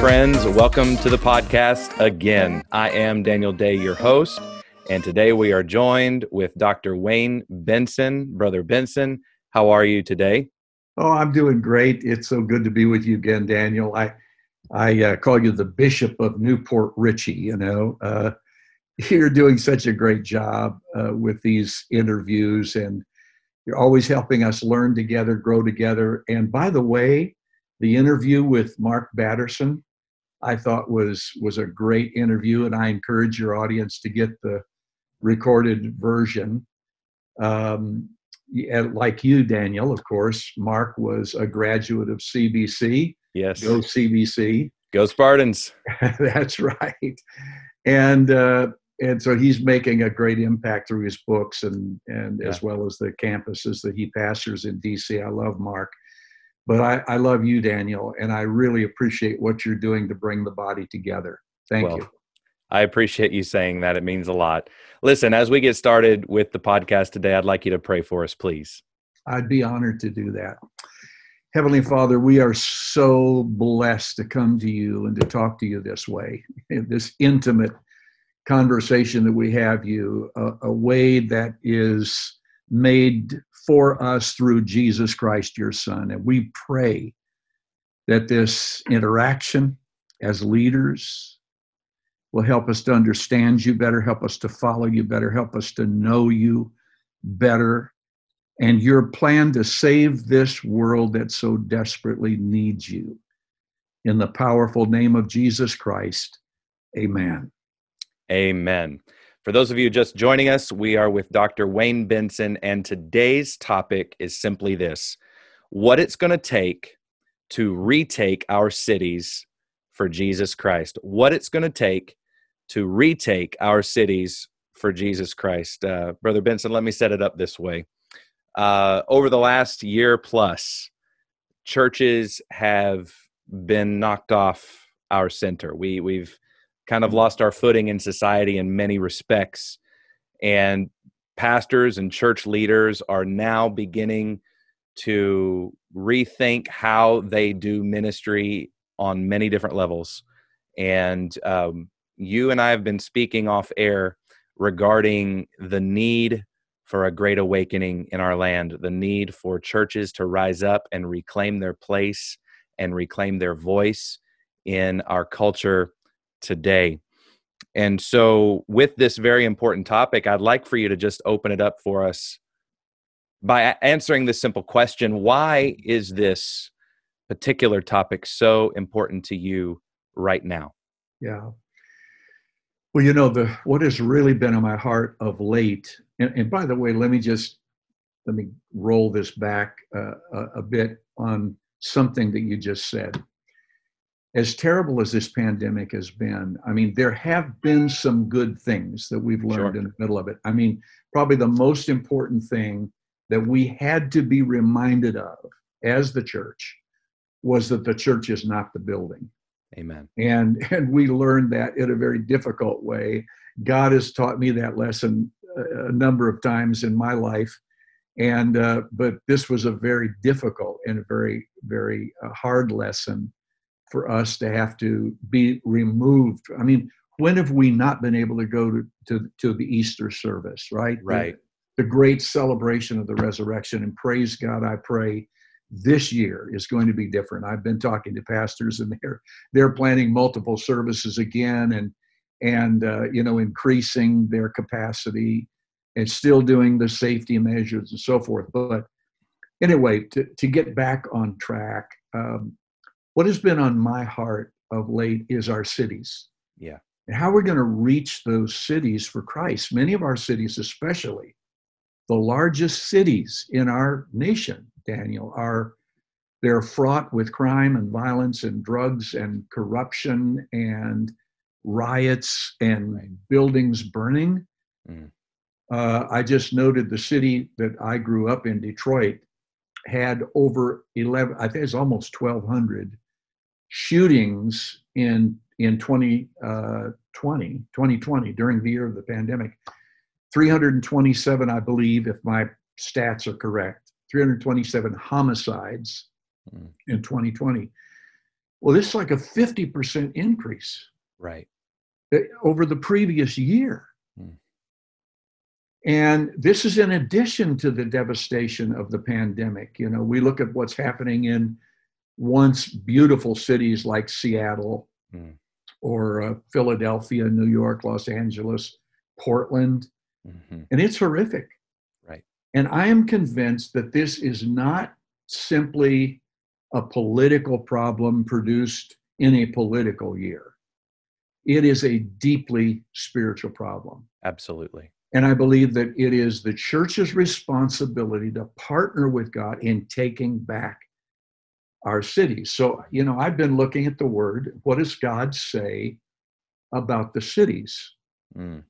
friends. Welcome to the podcast again. I am Daniel Day, your host, and today we are joined with Dr. Wayne Benson. Brother Benson, how are you today? Oh, I'm doing great. It's so good to be with you again, Daniel. I I uh, call you the Bishop of New Port Richey. You know, uh, you're doing such a great job uh, with these interviews, and you're always helping us learn together, grow together. And by the way, the interview with Mark Batterson, I thought was was a great interview, and I encourage your audience to get the recorded version. Um, like you, Daniel, of course, Mark was a graduate of CBC. Yes. Go CBC. Go Spartans. That's right. And uh, and so he's making a great impact through his books and and yeah. as well as the campuses that he pastors in DC. I love Mark. But I, I love you, Daniel, and I really appreciate what you're doing to bring the body together. Thank well, you. I appreciate you saying that. It means a lot. Listen, as we get started with the podcast today, I'd like you to pray for us, please. I'd be honored to do that. Heavenly Father, we are so blessed to come to you and to talk to you this way, in this intimate conversation that we have you, a, a way that is made for us through Jesus Christ, your Son. And we pray that this interaction as leaders will help us to understand you better, help us to follow you better, help us to know you better, and your plan to save this world that so desperately needs you. In the powerful name of Jesus Christ, amen. Amen. For those of you just joining us, we are with Dr. Wayne Benson, and today's topic is simply this what it's going to take to retake our cities for Jesus Christ. What it's going to take to retake our cities for Jesus Christ. Uh, Brother Benson, let me set it up this way. Uh, over the last year plus, churches have been knocked off our center. We, we've kind of lost our footing in society in many respects. And pastors and church leaders are now beginning to rethink how they do ministry on many different levels. And um, you and I have been speaking off air regarding the need for a great awakening in our land, the need for churches to rise up and reclaim their place and reclaim their voice in our culture today. And so, with this very important topic, I'd like for you to just open it up for us by answering this simple question Why is this particular topic so important to you right now? Yeah. Well, you know, the what has really been on my heart of late, and, and by the way, let me just let me roll this back uh, a, a bit on something that you just said as terrible as this pandemic has been, I mean, there have been some good things that we've learned sure. in the middle of it. I mean, probably the most important thing that we had to be reminded of as the church was that the church is not the building. Amen. And and we learned that in a very difficult way. God has taught me that lesson a, number of times in my life, and uh, but this was a very difficult and a very very uh, hard lesson for us to have to be removed. I mean, when have we not been able to go to, to, to the Easter service, right? Right. The, the great celebration of the resurrection. And praise God, I pray this year is going to be different. I've been talking to pastors and they're they're planning multiple services again and and uh, you know increasing their capacity and still doing the safety measures and so forth. But anyway, to, to get back on track, um, what has been on my heart of late is our cities. Yeah. And how we're going to reach those cities for Christ. Many of our cities, especially the largest cities in our nation, Daniel, are they're fraught with crime and violence and drugs and corruption and riots and right. buildings burning. Mm. Uh, I just noted the city that I grew up in, Detroit, had over 11, I think it's almost 1,200 shootings in in 2020, uh, 2020 during the year of the pandemic 327 i believe if my stats are correct 327 homicides mm. in 2020 Well, this is like a 50% increase Right. eh, over the previous year. Hmm. And this is in addition to the devastation of the pandemic. You know, we look at what's happening in once beautiful cities like Seattle Hmm. or uh, Philadelphia, New York, Los Angeles, Portland, hmm and it's horrific. Right. And I am convinced that this is not simply a political problem produced in a political year. It is a deeply spiritual problem. Absolutely. And I believe that it is the church's responsibility to partner with God in taking back our cities. So, you know, I've been looking at the word. What does God say about the cities? Mm.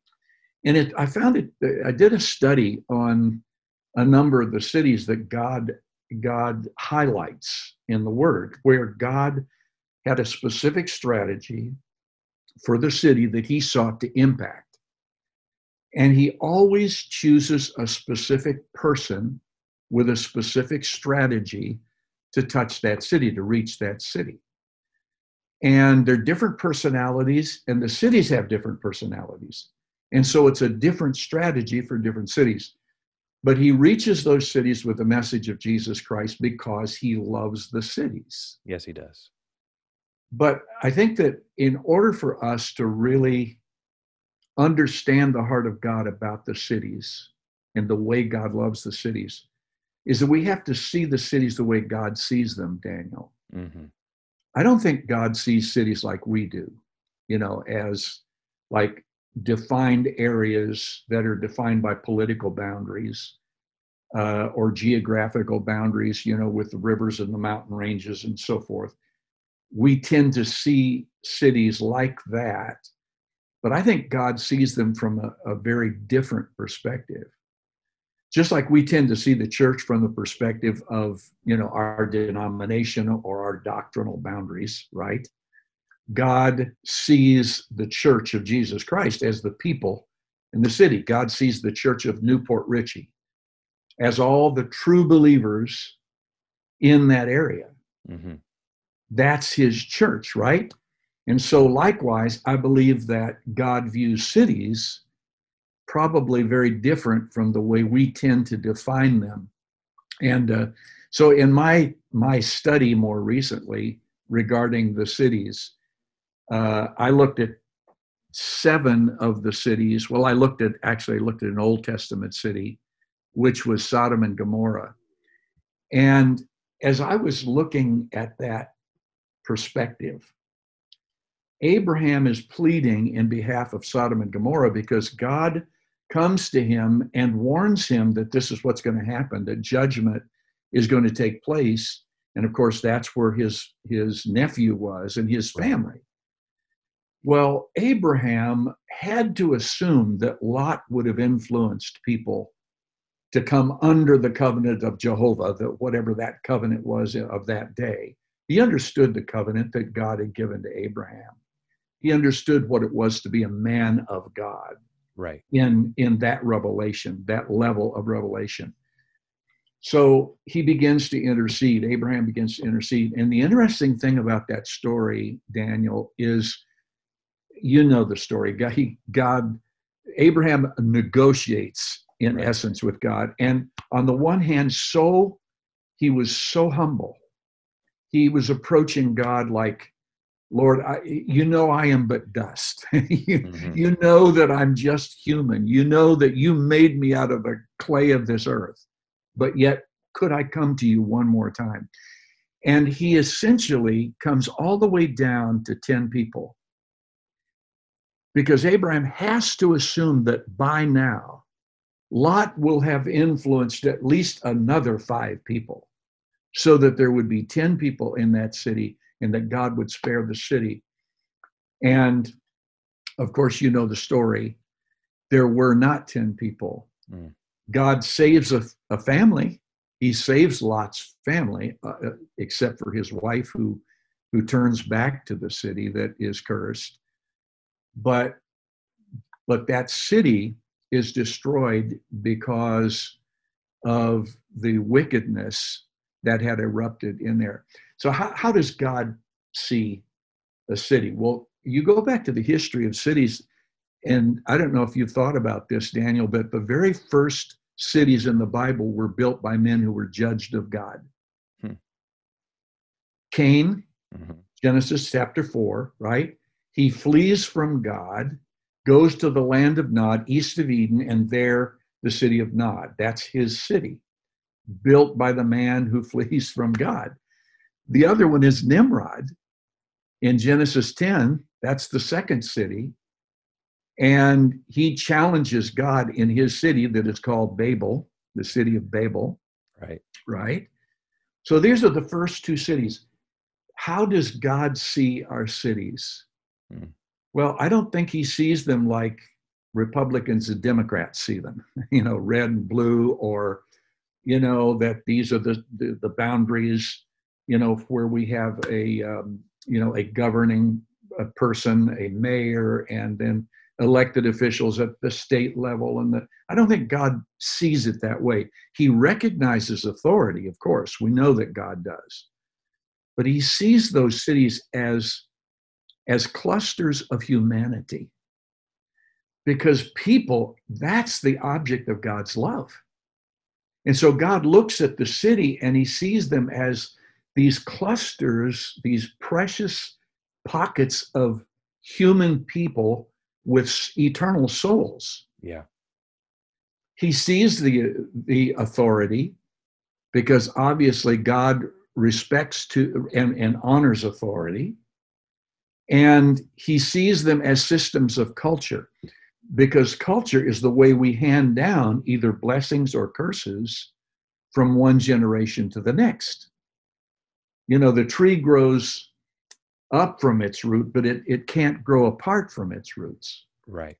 And it, I found it, I did a study on a number of the cities that God, God highlights in the word, where God had a specific strategy for the city that he sought to impact. And he always chooses a specific person with a specific strategy to touch that city, to reach that city. And they're different personalities, and the cities have different personalities. And so it's a different strategy for different cities. But he reaches those cities with the message of Jesus Christ because he loves the cities. Yes, he does. But I think that in order for us to really understand the heart of God about the cities and the way God loves the cities, is that we have to see the cities the way God sees them, Daniel. hmm I don't think God sees cities like we do, you know, as like defined areas that are defined by political boundaries uh, or geographical boundaries, you know, with the rivers and the mountain ranges and so forth. We tend to see cities like that, but I think God sees them from a, a very different perspective. Just like we tend to see the church from the perspective of, you know, our denomination or our doctrinal boundaries, right? God sees the church of Jesus Christ as the people in the city. God sees the church of New Port Richey as all the true believers in that area. hmm That's his church, right? And so, likewise, I believe that God views cities probably very different from the way we tend to define them. And uh, so, in my my study more recently regarding the cities, uh, I looked at seven of the cities. Well, I looked at actually I looked at an Old Testament city, which was Sodom and Gomorrah. And as I was looking at that perspective, Abraham is pleading in behalf of Sodom and Gomorrah because God comes to him and warns him that this is what's going to happen, that judgment is going to take place. And of course, that's where his, his nephew was and his family. Well, Abraham had to assume that Lot would have influenced people to come under the covenant of Jehovah, that whatever that covenant was of that day. He understood the covenant that God had given to Abraham. He understood what it was to be a man of God Right. in, in that revelation, that level of revelation. So he begins to intercede. Abraham begins to intercede. And the interesting thing about that story, Daniel, is you know the story. God, he, God Abraham negotiates in Right. essence with God. And on the one hand, so he was so humble. He was approaching God like, Lord, I, you know I am but dust. you, Mhm. you know that I'm just human. You know that you made me out of the clay of this earth. But yet, could I come to you one more time? And he essentially comes all the way down to 10 people. Because Abraham has to assume that by now, Lot will have influenced at least another five people so that there would be 10 people in that city and that God would spare the city. And of course, you know the story. There were not 10 people. Mm. God saves a, a family. He saves Lot's family, uh, uh, except for his wife, who, who turns back to the city that is cursed. But, but that city is destroyed because of the wickedness that had erupted in there. So, how, how does God see a city? Well, you go back to the history of cities, and I don't know if you've thought about this, Daniel, but the very first cities in the Bible were built by men who were judged of God. Hmm. Cain, mm-hmm. Genesis chapter 4, right? He flees from God, goes to the land of Nod, east of Eden, and there the city of Nod. That's his city, built by the man who flees from God. The other one is Nimrod. In Genesis 10, that's the second city. And he challenges God in his city that is called Babel, the city of Babel. Right. Right. So these are the first two cities. How does God see our cities? Hmm. Well, I don't think he sees them like Republicans and Democrats see them, you know, red and blue, or, you know, that these are the, the, the boundaries, you know, where we have a, um, you know, a governing a person, a mayor, and then elected officials at the state level. And the, I don't think God sees it that way. He recognizes authority, of course. We know that God does. But he sees those cities as, as clusters of humanity. Because people, that's the object of God's love. And so God looks at the city and he sees them as these clusters, these precious pockets of human people with eternal souls. Yeah. He sees the the authority because obviously God respects to and, and honors authority. And he sees them as systems of culture because culture is the way we hand down either blessings or curses from one generation to the next. You know, the tree grows up from its root, but it, it can't grow apart from its roots. Right.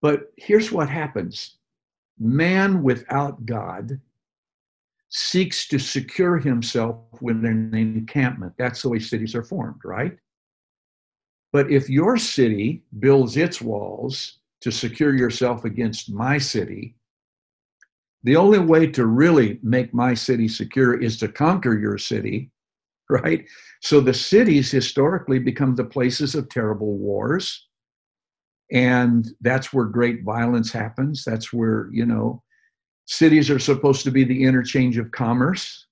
But here's what happens man without God seeks to secure himself within an encampment. That's the way cities are formed, right? But if your city builds its walls to secure yourself against my city, the only way to really make my city secure is to conquer your city right? So the cities historically become the places of terrible wars. And that's where great violence happens. That's where, you know, cities are supposed to be the interchange of commerce,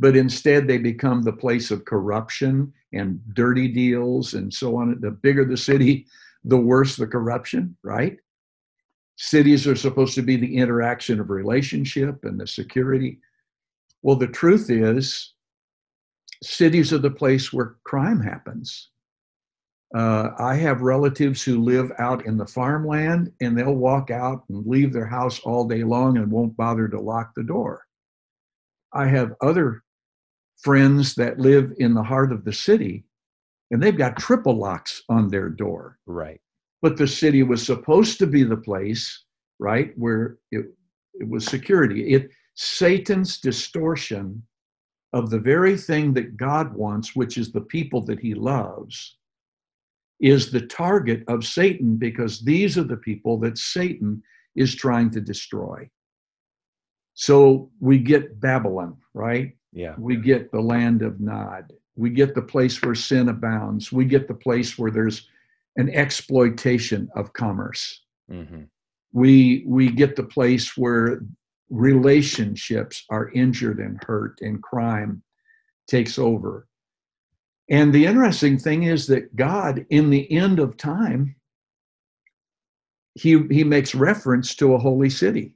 but instead they become the place of corruption and dirty deals and so on. The bigger the city, the worse the corruption, right? Cities are supposed to be the interaction of relationship and the security. Well, the truth is, cities are the place where crime happens. Uh, I have relatives who live out in the farmland and they'll walk out and leave their house all day long and won't bother to lock the door. I have other friends that live in the heart of the city and they've got triple locks on their door. Right. But the city was supposed to be the place, right, where it, it was security. It Satan's distortion of the very thing that God wants, which is the people that he loves, is the target of Satan because these are the people that Satan is trying to destroy. So we get Babylon, right? Yeah. We get the land of Nod. We get the place where sin abounds. We get the place where there's an exploitation of commerce. Mm-hmm. We we get the place where relationships are injured and hurt, and crime takes over. And the interesting thing is that God, in the end of time, he, he makes reference to a holy city.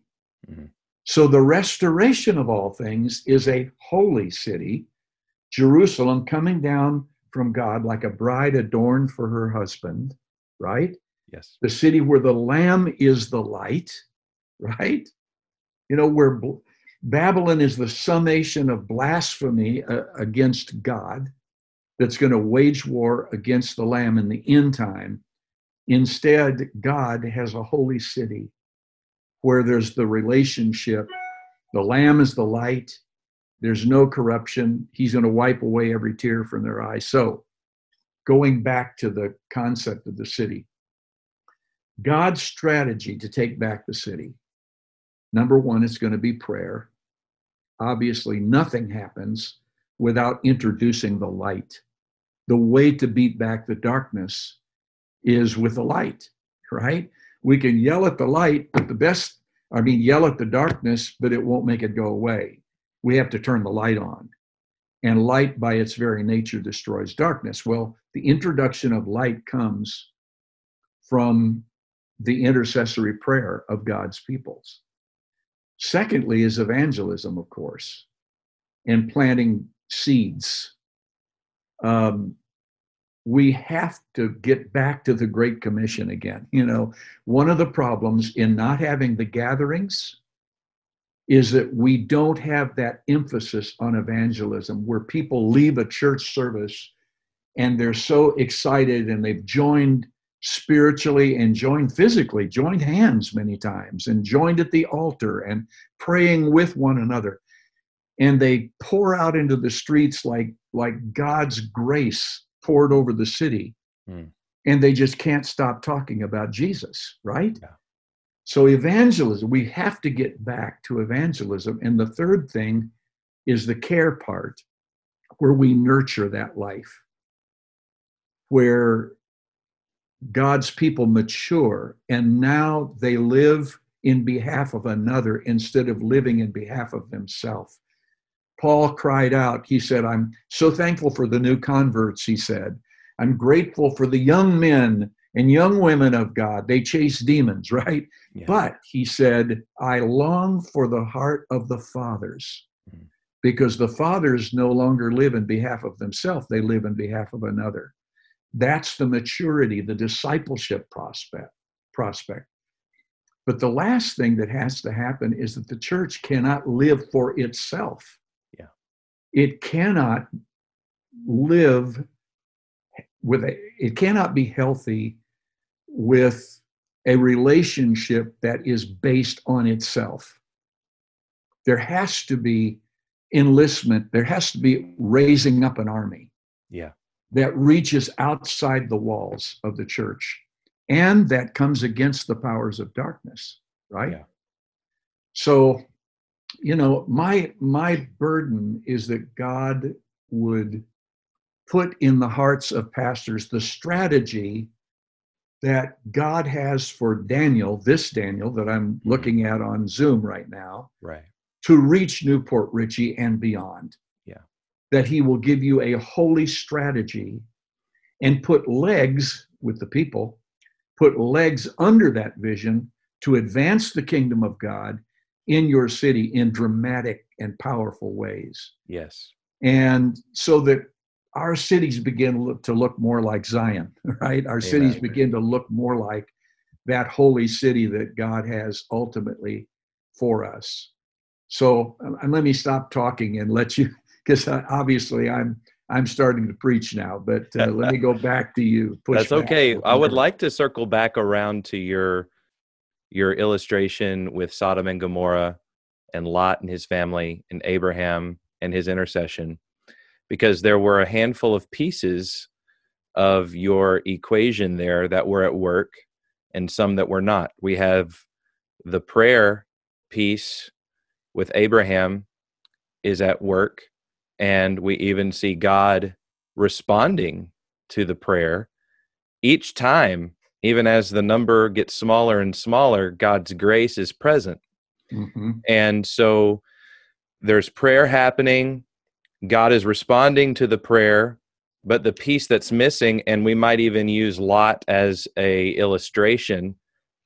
Mm-hmm. So the restoration of all things is a holy city, Jerusalem coming down from God like a bride adorned for her husband, right? Yes. The city where the Lamb is the light, right? you know, where Babylon is the summation of blasphemy uh, against God that's going to wage war against the Lamb in the end time. Instead, God has a holy city where there's the relationship. The Lamb is the light. There's no corruption. He's going to wipe away every tear from their eyes. So, going back to the concept of the city, God's strategy to take back the city Number one, it's going to be prayer. Obviously, nothing happens without introducing the light. The way to beat back the darkness is with the light, right? We can yell at the light, but the best, I mean, yell at the darkness, but it won't make it go away. We have to turn the light on. And light, by its very nature, destroys darkness. Well, the introduction of light comes from the intercessory prayer of God's peoples. Secondly, is evangelism, of course, and planting seeds. Um, we have to get back to the Great Commission again. You know, one of the problems in not having the gatherings is that we don't have that emphasis on evangelism where people leave a church service and they're so excited and they've joined spiritually and joined physically, joined hands many times, and joined at the altar and praying with one another. And they pour out into the streets like, like God's grace poured over the city. Mm. And they just can't stop talking about Jesus, right? Yeah. So, evangelism, we have to get back to evangelism. And the third thing is the care part, where we nurture that life, where God's people mature and now they live in behalf of another instead of living in behalf of themselves. Paul cried out, he said, I'm so thankful for the new converts, he said. I'm grateful for the young men and young women of God. They chase demons, right? Yeah. But he said, I long for the heart of the fathers mm. because the fathers no longer live in behalf of themselves, they live in behalf of another. That's the maturity, the discipleship prospect. prospect. But the last thing that has to happen is that the church cannot live for itself. Yeah. It cannot live with a, it cannot be healthy with a relationship that is based on itself. There has to be enlistment, there has to be raising up an army. Yeah that reaches outside the walls of the church and that comes against the powers of darkness right yeah. so you know my my burden is that god would put in the hearts of pastors the strategy that god has for daniel this daniel that i'm mm-hmm. looking at on zoom right now right to reach New Port Richey and beyond Yeah. that he will give you a holy strategy and put legs with the people, put legs under that vision to advance the kingdom of God in your city in dramatic and powerful ways. Yes. And so that our cities begin to look more like Zion, right? Our Amen. cities begin to look more like that holy city that God has ultimately for us. So, and let me stop talking and let you because obviously I'm I'm starting to preach now. But uh, let me go back to you. That's okay. I would like to circle back around to your your illustration with Sodom and Gomorrah and Lot and his family and Abraham and his intercession because there were a handful of pieces of your equation there that were at work and some that were not. We have the prayer piece with Abraham is at work and we even see God responding to the prayer each time, even as the number gets smaller and smaller, God's grace is present. Mm-hmm. And so there's prayer happening, God is responding to the prayer, but the piece that's missing, and we might even use Lot as a illustration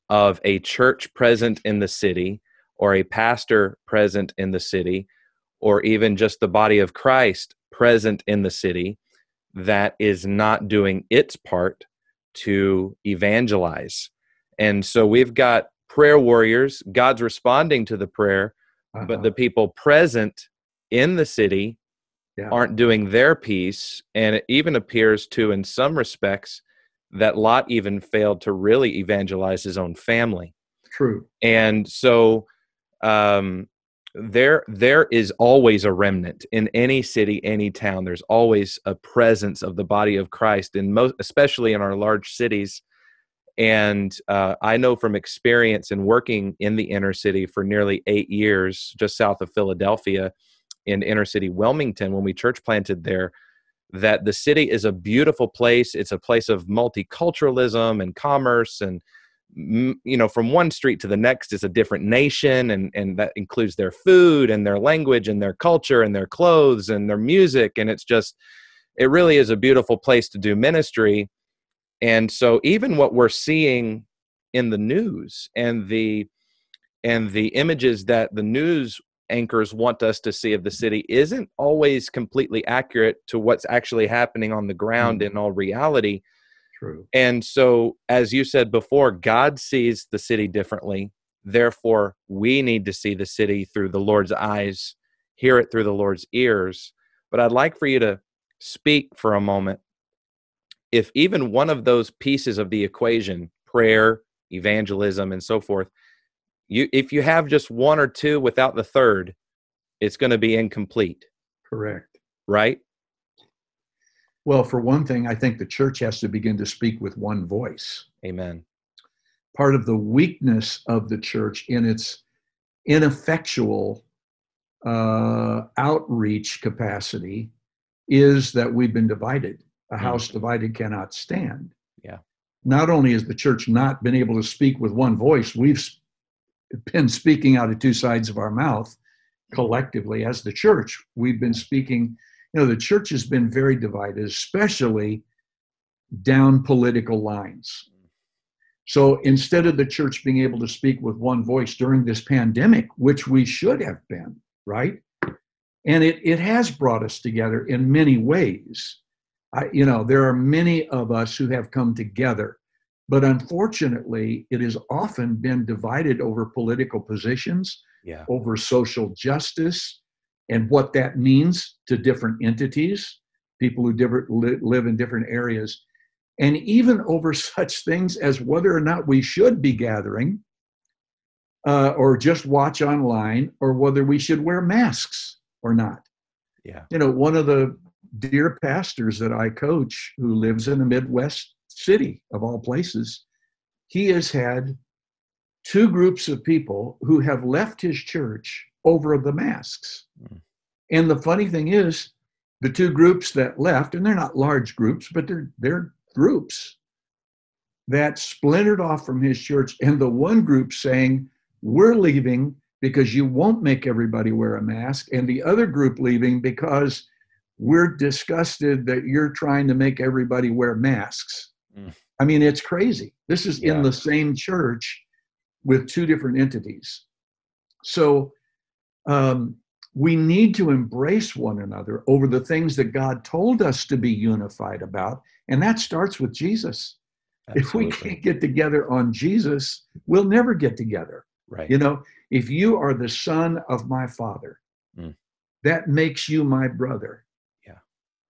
of a church present in the city or a pastor present in the city or even just the body of Christ present in the city that is not doing its part to evangelize. And so we've got prayer warriors, God's responding to the prayer, uh-huh. but the people present in the city yeah. aren't doing their piece. And it even appears to, in some respects, that Lot even failed to really evangelize his own family. True. And so um, there there is always a remnant in any city any town there's always a presence of the body of christ in most especially in our large cities and uh, i know from experience in working in the inner city for nearly eight years just south of philadelphia in inner city Wilmington when we church planted there that the city is a beautiful place. It's a place of multiculturalism and commerce and you know from one street to the next is a different nation and and that includes their food and their language and their culture and their clothes and their music and it's just it really is a beautiful place to do ministry and so even what we're seeing in the news and the and the images that the news anchors want us to see of the city isn't always completely accurate to what's actually happening on the ground mm. in all reality. True. And so as you said before god sees the city differently. Therefore we need to see the city through the lord's eyes hear it through the lord's ears. But i'd like for you to speak for a moment. If even one of those pieces of the equation prayer evangelism and so forth you if you have just one or two without the third it's going to be incomplete. Correct. Right? Well for one thing i think the church has to begin to speak with one voice. Amen. Part of the weakness of the church in its ineffectual uh, outreach capacity is that we've been divided. A hmm. house divided cannot stand. Yeah. Not only has the church not been able to speak with one voice we've been speaking out of two sides of our mouth collectively as the church. We've been speaking, you know, the church has been very divided, especially down political lines. So instead of the church being able to speak with one voice during this pandemic, which we should have been, right? And it, it has brought us together in many ways. I, you know, there are many of us who have come together but unfortunately, it has often been divided over political positions, yeah. over social justice, and what that means to different entities, people who different, li- live in different areas, and even over such things as whether or not we should be gathering uh, or just watch online or whether we should wear masks or not. Yeah. You know, one of the dear pastors that I coach who lives in the Midwest city of all places, he has had two groups of people who have left his church over the masks. Mm. And the funny thing is, the two groups that left, and they're not large groups, but they're they're groups that splintered off from his church, and the one group saying, We're leaving because you won't make everybody wear a mask, and the other group leaving because we're disgusted that you're trying to make everybody wear masks. Mm. I mean, it's crazy. This is yeah. in the same church with two different entities. So um, we need to embrace one another over the things that God told us to be unified about. And that starts with Jesus. Absolutely. If we can't get together on Jesus, we'll never get together. Right. You know, if you are the son of my father, mm. that makes you my brother. Yeah.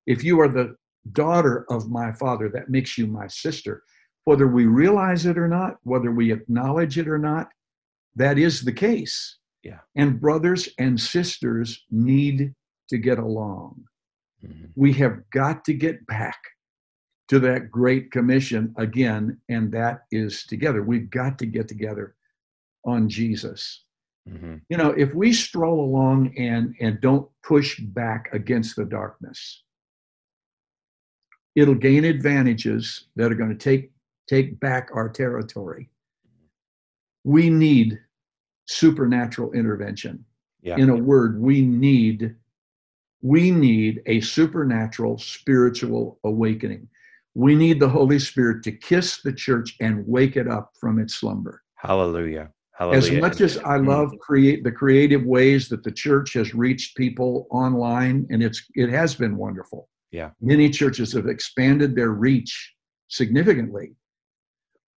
If you are the daughter of my father. That makes you my sister. Whether we realize it or not, whether we acknowledge it or not, that is the case. Yeah. And brothers and sisters need to get along. Mm-hmm. We have got to get back to that great commission again, and that is together. We've got to get together on Jesus. Mm-hmm. You know, if we stroll along and and don't push back against the darkness, it'll gain advantages that are going to take take back our territory. We need supernatural intervention. Yeah. In a word, we need we need a supernatural spiritual awakening. We need the Holy Spirit to kiss the church and wake it up from its slumber. Hallelujah. Hallelujah. As much as I mm-hmm. love create the creative ways that the church has reached people online, and it's it has been wonderful. Yeah. Many churches have expanded their reach significantly.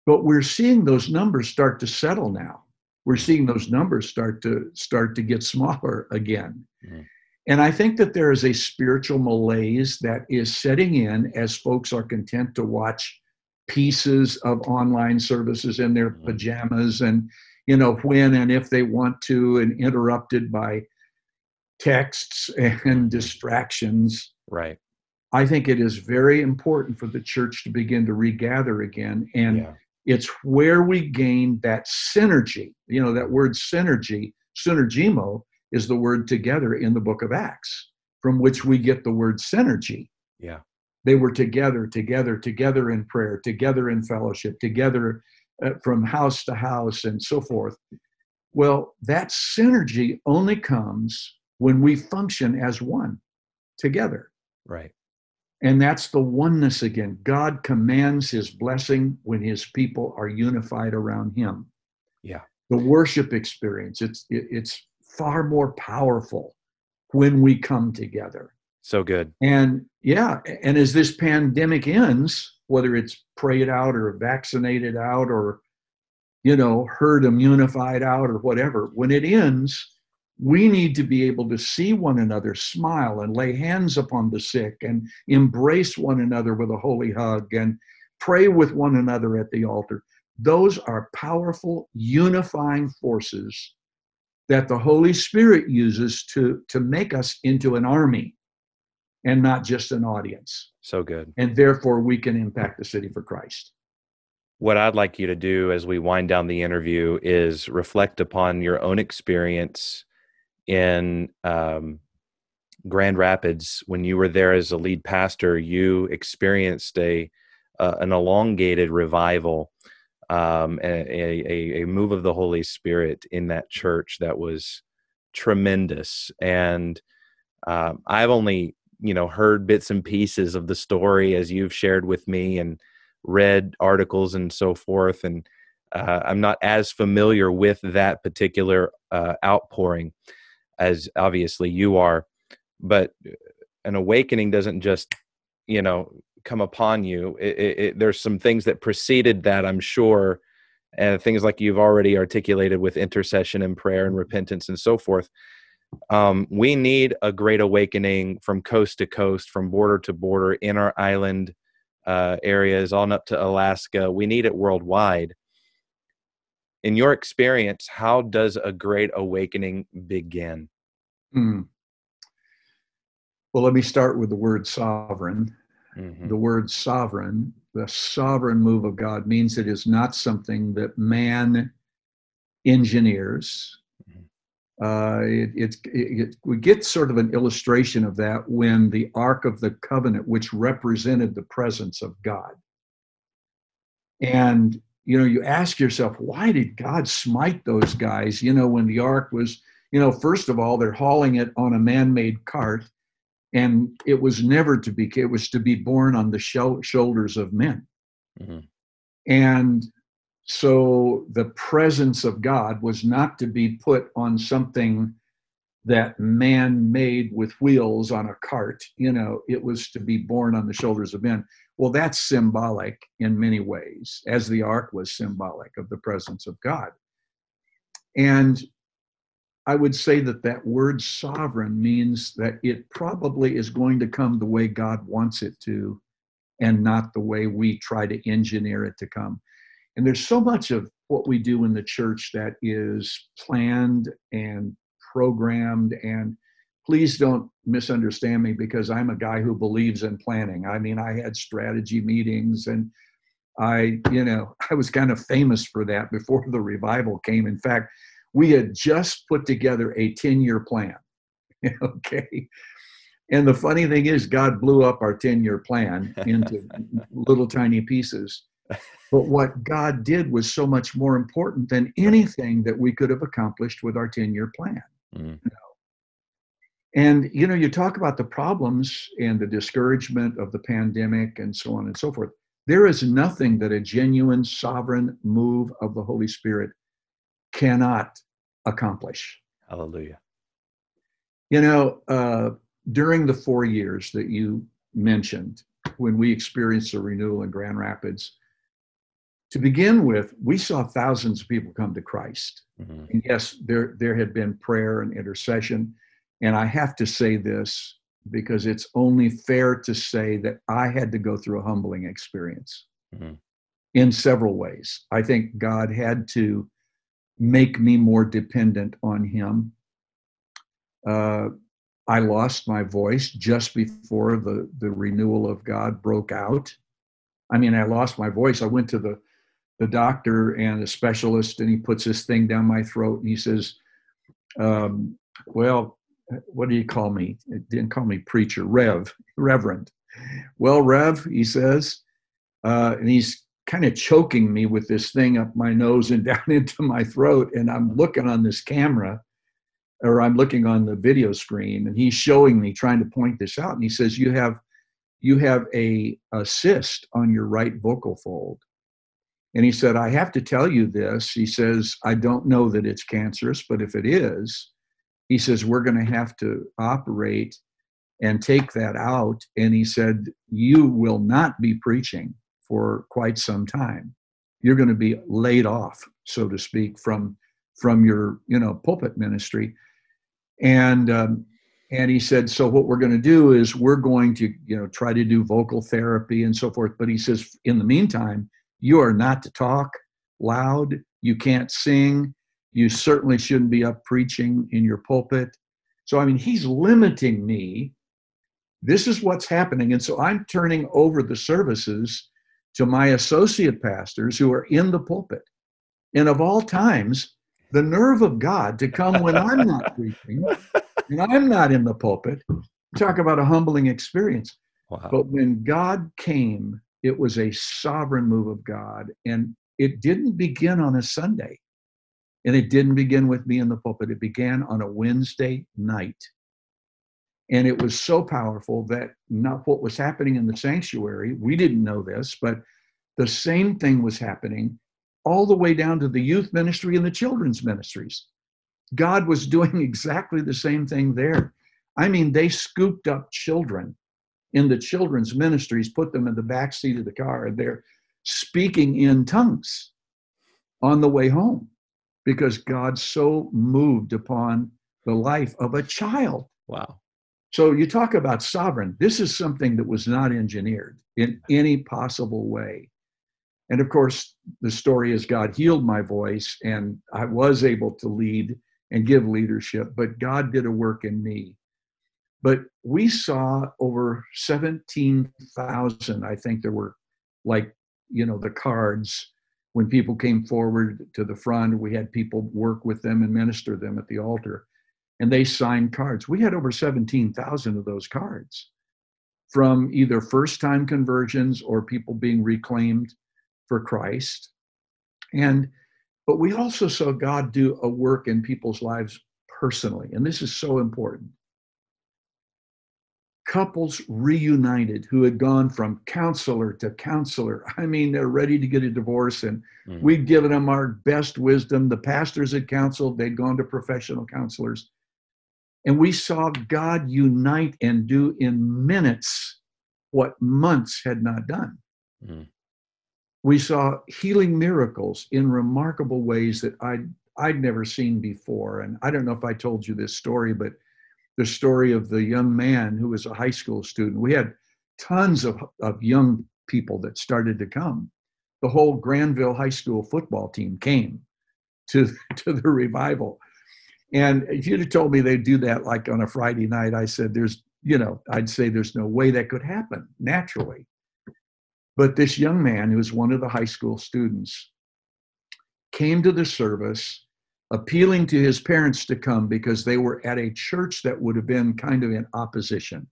But we're seeing those numbers start to settle now. We're seeing those numbers start to start to get smaller again. Mm-hmm. And I think that there is a spiritual malaise that is setting in as folks are content to watch pieces of online services in their mm-hmm. pajamas and you know when and if they want to and interrupted by texts and distractions right I think it is very important for the church to begin to regather again. And yeah. it's where we gain that synergy. You know, that word synergy, synergimo, is the word together in the book of Acts, from which we get the word synergy. Yeah. They were together, together, together in prayer, together in fellowship, together uh, from house to house, and so forth. Well, that synergy only comes when we function as one together. Right. And that's the oneness again. God commands his blessing when his people are unified around him. Yeah. The worship experience, it's it, it's far more powerful when we come together. So good. And yeah, and as this pandemic ends, whether it's prayed out or vaccinated out or you know, herd immunified out or whatever, when it ends, we need to be able to see one another, smile, and lay hands upon the sick, and embrace one another with a holy hug, and pray with one another at the altar. Those are powerful, unifying forces that the Holy Spirit uses to, to make us into an army and not just an audience. So good. And therefore, we can impact the city for Christ. What I'd like you to do as we wind down the interview is reflect upon your own experience in um, Grand Rapids when you were there as a lead pastor. You experienced a uh, an elongated revival, um, a, a, a move of the Holy Spirit in that church that was tremendous. And uh, I've only you know heard bits and pieces of the story as you've shared with me and read articles and so forth and uh, i'm not as familiar with that particular uh, outpouring as obviously you are but an awakening doesn't just you know come upon you. It, it, it, there's some things that preceded that i'm sure and things like you've already articulated with intercession and prayer and repentance and so forth. Um, we need a great awakening from coast to coast from border to border in our island uh, areas on up to alaska. We need it worldwide in your experience, how does a great awakening begin? Mm. Well, let me start with the word sovereign. Mm-hmm. The word sovereign, the sovereign move of God, means it is not something that man engineers. Mm-hmm. Uh, it, it, it, we get sort of an illustration of that when the Ark of the Covenant, which represented the presence of God, and you know, you ask yourself, why did God smite those guys? You know, when the ark was, you know, first of all, they're hauling it on a man made cart, and it was never to be, it was to be borne on the shoulders of men. Mm-hmm. And so the presence of God was not to be put on something that man made with wheels on a cart. You know, it was to be borne on the shoulders of men. Well, that's symbolic in many ways, as the ark was symbolic of the presence of God. And I would say that that word sovereign means that it probably is going to come the way God wants it to and not the way we try to engineer it to come. And there's so much of what we do in the church that is planned and programmed and please don't misunderstand me because I'm a guy who believes in planning. I mean, I had strategy meetings and I, you know, I was kind of famous for that before the revival came. In fact, we had just put together a 10 year plan. okay. And the funny thing is, God blew up our 10 year plan into little tiny pieces. But what God did was so much more important than anything that we could have accomplished with our 10 year plan. Mm. And you know, you talk about the problems and the discouragement of the pandemic and so on and so forth. There is nothing that a genuine sovereign move of the Holy Spirit cannot accomplish. Hallelujah. You know, uh, during the four years that you mentioned, when we experienced a renewal in Grand Rapids, to begin with, we saw thousands of people come to Christ. Mm-hmm. And yes, there there had been prayer and intercession and I have to say this because it's only fair to say that I had to go through a humbling experience mm-hmm. in several ways. I think God had to make me more dependent on Him. Uh, I lost my voice just before the, the renewal of God broke out. I mean, I lost my voice. I went to the, the doctor and the specialist, and he puts this thing down my throat and he says, um, well, what do you call me? It didn't call me preacher, Rev, Reverend. Well, Rev, he says, uh, and he's kind of choking me with this thing up my nose and down into my throat. And I'm looking on this camera, or I'm looking on the video screen, and he's showing me, trying to point this out. And he says, "You have, you have a, a cyst on your right vocal fold." And he said, "I have to tell you this." He says, "I don't know that it's cancerous, but if it is." he says we're going to have to operate and take that out and he said you will not be preaching for quite some time you're going to be laid off so to speak from from your you know pulpit ministry and um, and he said so what we're going to do is we're going to you know try to do vocal therapy and so forth but he says in the meantime you are not to talk loud you can't sing you certainly shouldn't be up preaching in your pulpit. So, I mean, he's limiting me. This is what's happening. And so I'm turning over the services to my associate pastors who are in the pulpit. And of all times, the nerve of God to come when I'm not preaching and I'm not in the pulpit. Talk about a humbling experience. Wow. But when God came, it was a sovereign move of God. And it didn't begin on a Sunday. And it didn't begin with me in the pulpit, it began on a Wednesday night. And it was so powerful that not what was happening in the sanctuary, we didn't know this, but the same thing was happening all the way down to the youth ministry and the children's ministries. God was doing exactly the same thing there. I mean, they scooped up children in the children's ministries, put them in the back seat of the car, and they're speaking in tongues on the way home because God so moved upon the life of a child. Wow. So you talk about sovereign. This is something that was not engineered in any possible way. And of course, the story is God healed my voice and I was able to lead and give leadership, but God did a work in me. But we saw over 17,000, I think there were like, you know, the cards when people came forward to the front, we had people work with them and minister them at the altar. And they signed cards. We had over 17,000 of those cards from either first time conversions or people being reclaimed for Christ. And but we also saw God do a work in people's lives personally. And this is so important couples reunited who had gone from counselor to counselor. I mean, they're ready to get a divorce, and mm. we'd given them our best wisdom. The pastors had counseled, they'd gone to professional counselors. And we saw God unite and do in minutes what months had not done. Mm. We saw healing miracles in remarkable ways that I'd, I'd never seen before. And I don't know if I told you this story, but the story of the young man who was a high school student. We had tons of, of young people that started to come. The whole Granville High School football team came to, to the revival. And if you'd have told me they'd do that like on a Friday night, I said, there's, you know, I'd say there's no way that could happen naturally. But this young man, who was one of the high school students, came to the service appealing to his parents to come because they were at a church that would have been kind of in opposition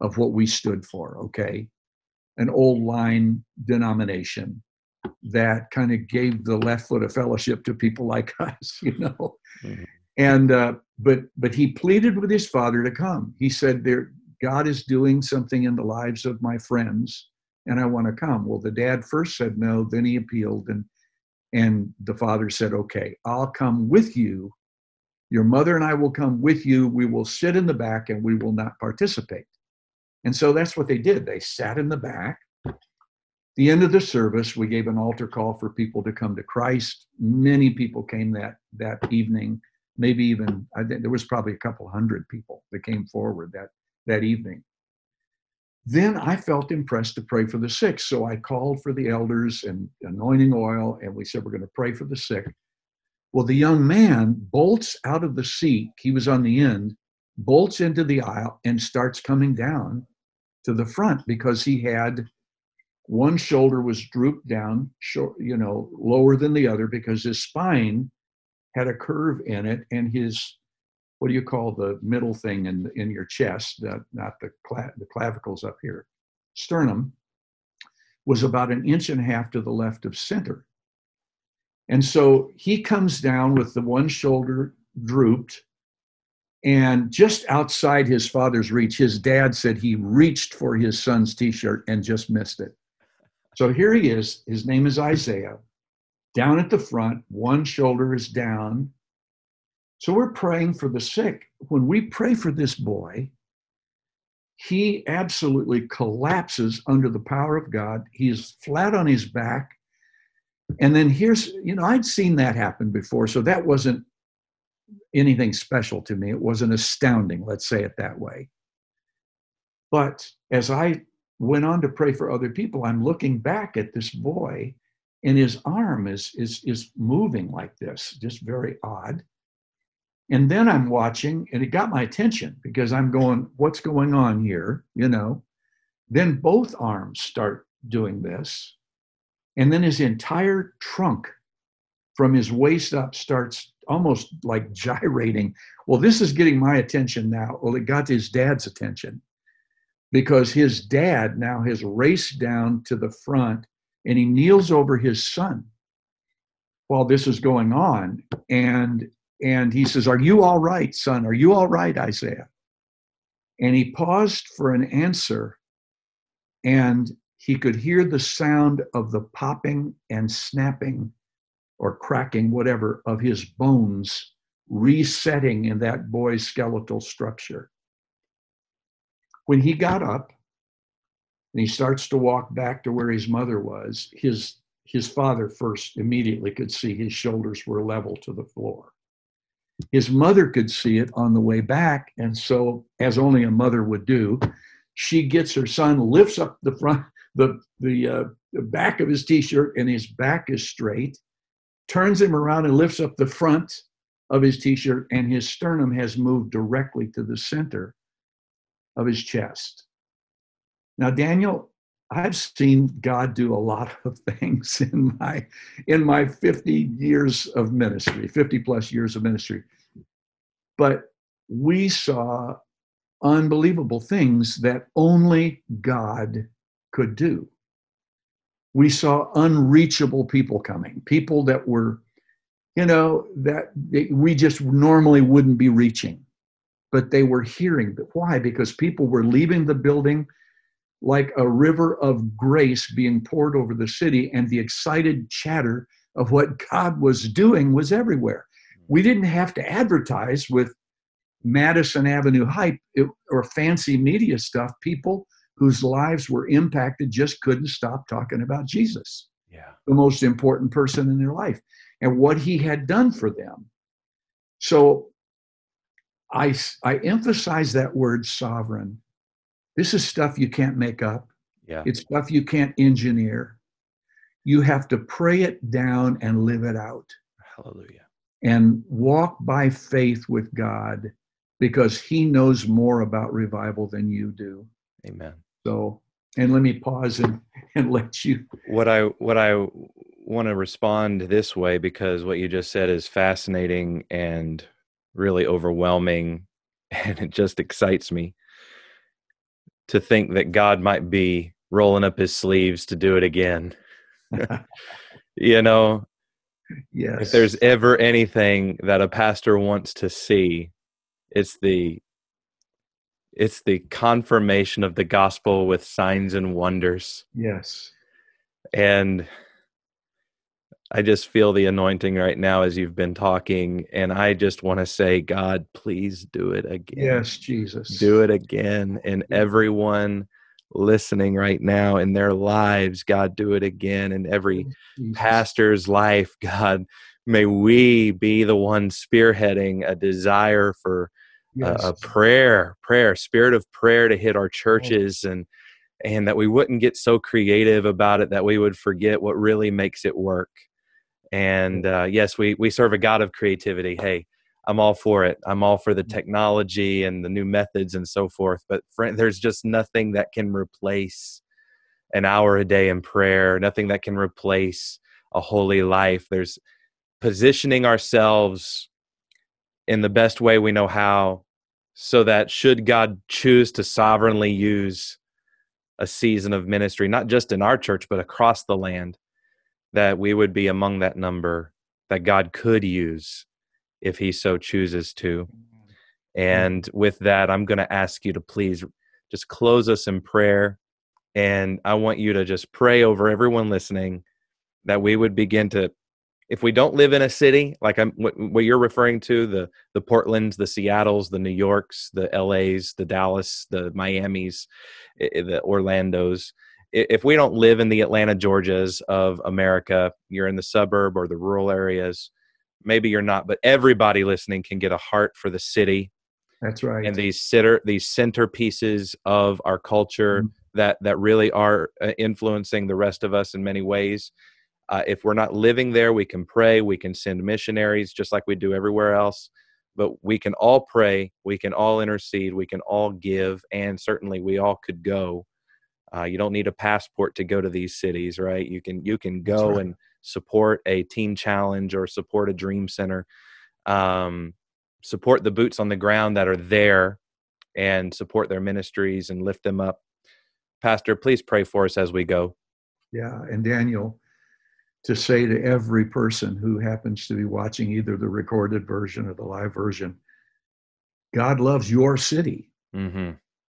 of what we stood for, okay? An old line denomination that kind of gave the left foot of fellowship to people like us, you know. Mm-hmm. And uh, but but he pleaded with his father to come. He said, "There, God is doing something in the lives of my friends, and I want to come." Well, the dad first said no, then he appealed, and and the father said, Okay, I'll come with you. Your mother and I will come with you. We will sit in the back and we will not participate. And so that's what they did. They sat in the back. The end of the service, we gave an altar call for people to come to Christ. Many people came that that evening. Maybe even I think there was probably a couple hundred people that came forward that that evening. Then I felt impressed to pray for the sick. So I called for the elders and anointing oil, and we said, We're going to pray for the sick. Well, the young man bolts out of the seat, he was on the end, bolts into the aisle, and starts coming down to the front because he had one shoulder was drooped down, you know, lower than the other because his spine had a curve in it and his what do you call the middle thing in in your chest, not the cla- the clavicles up here, sternum, was about an inch and a half to the left of center. And so he comes down with the one shoulder drooped and just outside his father's reach, his dad said he reached for his son's t shirt and just missed it. So here he is. His name is Isaiah. Down at the front, one shoulder is down. So we're praying for the sick. When we pray for this boy, he absolutely collapses under the power of God. He's flat on his back. And then here's, you know, I'd seen that happen before, so that wasn't anything special to me. It wasn't astounding, let's say it that way. But as I went on to pray for other people, I'm looking back at this boy, and his arm is is is moving like this, just very odd. And then I'm watching, and it got my attention because I'm going, what's going on here? You know. Then both arms start doing this. And then his entire trunk from his waist up starts almost like gyrating. Well, this is getting my attention now. Well, it got his dad's attention because his dad now has raced down to the front and he kneels over his son while this is going on. And and he says, Are you all right, son? Are you all right, Isaiah? And he paused for an answer, and he could hear the sound of the popping and snapping or cracking, whatever, of his bones resetting in that boy's skeletal structure. When he got up and he starts to walk back to where his mother was, his, his father first immediately could see his shoulders were level to the floor. His mother could see it on the way back, and so, as only a mother would do, she gets her son, lifts up the front, the the, uh, back of his t-shirt, and his back is straight turns him around and lifts up the front of his t shirt, and his sternum has moved directly to the center of his chest. Now, Daniel, I've seen God do a lot of things in my in my 50 years of ministry, 50 plus years of ministry. But we saw unbelievable things that only God could do we saw unreachable people coming, people that were, you know, that we just normally wouldn't be reaching. But they were hearing. Why? Because people were leaving the building like a river of grace being poured over the city, and the excited chatter of what God was doing was everywhere. We didn't have to advertise with Madison Avenue hype or fancy media stuff. People whose lives were impacted just couldn't stop talking about Jesus. Yeah. The most important person in their life and what he had done for them. So I, I emphasize that word sovereign. This is stuff you can't make up. Yeah. It's stuff you can't engineer. You have to pray it down and live it out. Hallelujah. And walk by faith with God because he knows more about revival than you do. Amen. So, and let me pause and, and let you. What I what I want to respond this way because what you just said is fascinating and really overwhelming, and it just excites me to think that God might be rolling up his sleeves to do it again. you know, yes. If there's ever anything that a pastor wants to see, it's the it's the confirmation of the gospel with signs and wonders. Yes. And I just feel the anointing right now as you've been talking. And I just want to say, God, please do it again. Yes, Jesus. Do it again. And everyone listening right now in their lives, God, do it again. In every Jesus. pastor's life, God, may we be the one spearheading a desire for yes. a, a, prayer, prayer, spirit of prayer to hit our churches and and that we wouldn't get so creative about it that we would forget what really makes it work. And uh, yes, we we serve a God of creativity. Hey, I'm all for it. I'm all for the mm. technology and the new methods and so forth. But friend, there's just nothing that can replace an hour a day in prayer. Nothing that can replace a holy life. There's positioning ourselves in the best way we know how, so that should God choose to sovereignly use a season of ministry, not just in our church, but across the land, that we would be among that number that God could use if He so chooses to. Mm-hmm. And with that, I'm going to ask you to please just close us in prayer. And I want you to just pray over everyone listening that we would begin to if we don't live in a city like I'm, what, what, you're referring to the the Portlands, the Seattles, the New Yorks, the LAs, the Dallas, the Miamis, eh, eh, the Orlandos. If we don't live in the Atlanta, Georgias of America, you're in the suburb or the rural areas. Maybe you're not, but everybody listening can get a heart for the city. That's right. And these center these centerpieces of our culture mm-hmm. that that really are uh, influencing the rest of us in many ways uh, if we're not living there, we can pray, we can send missionaries just like we do everywhere else. But we can all pray, we can all intercede, we can all give, and certainly we all could go. Uh, you don't need a passport to go to these cities, right? You can you can go right. and support a teen challenge or support a dream center, um, support the boots on the ground that are there, and support their ministries and lift them up. Pastor, please pray for us as we go. Yeah, and Daniel, to say to every person who happens to be watching either the recorded version or the live version God loves your city. Mm-hmm.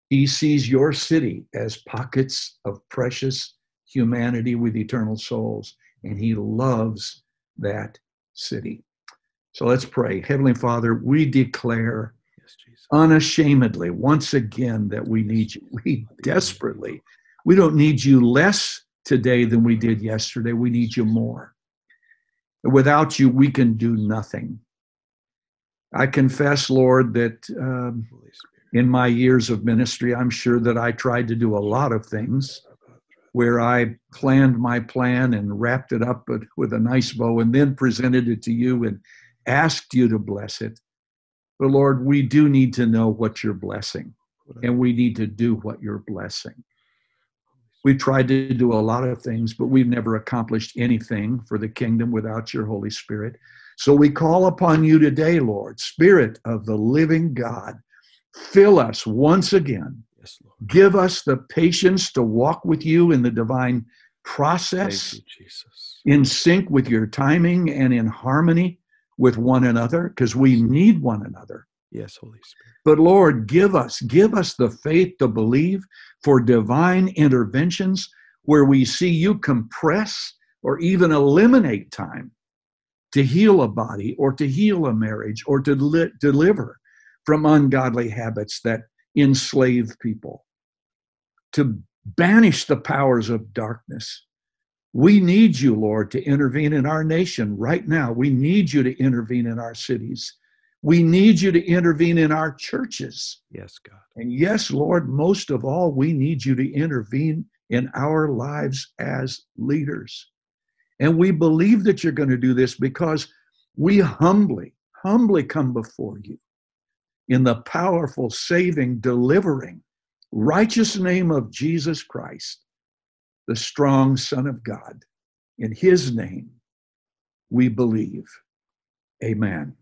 He sees your city as pockets of precious humanity with eternal souls, and He loves that city. So let's pray. Heavenly Father, we declare yes, unashamedly once again that we need you. We desperately, we don't need you less today than we did yesterday. We need you more. Without you, we can do nothing. I confess, Lord, that um, in my years of ministry, I'm sure that I tried to do a lot of things where I planned my plan and wrapped it up with a nice bow and then presented it to you and asked you to bless it. But Lord, we do need to know what you're blessing, and we need to do what you're blessing. We've tried to do a lot of things, but we've never accomplished anything for the kingdom without your Holy Spirit. So we call upon you today, Lord, Spirit of the living God, fill us once again. Yes, Give us the patience to walk with you in the divine process, you, in sync with your timing and in harmony with one another, because we need one another. Yes, Holy Spirit. But Lord, give us, give us the faith to believe for divine interventions where we see you compress or even eliminate time to heal a body or to heal a marriage or to li- deliver from ungodly habits that enslave people, to banish the powers of darkness. We need you, Lord, to intervene in our nation right now. We need you to intervene in our cities. We need you to intervene in our churches. Yes, God. And yes, Lord, most of all, we need you to intervene in our lives as leaders. And we believe that you're going to do this because we humbly, humbly come before you in the powerful, saving, delivering, righteous name of Jesus Christ, the strong Son of God. In his name, we believe. Amen.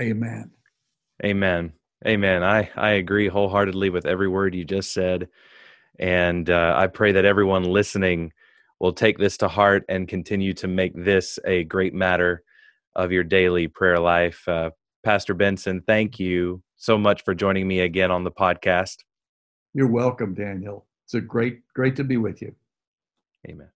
Amen. Amen. Amen. I, I agree wholeheartedly with every word you just said. And uh, I pray that everyone listening will take this to heart and continue to make this a great matter of your daily prayer life. Uh, Pastor Benson, thank you so much for joining me again on the podcast. You're welcome, Daniel. It's a great, great to be with you. Amen.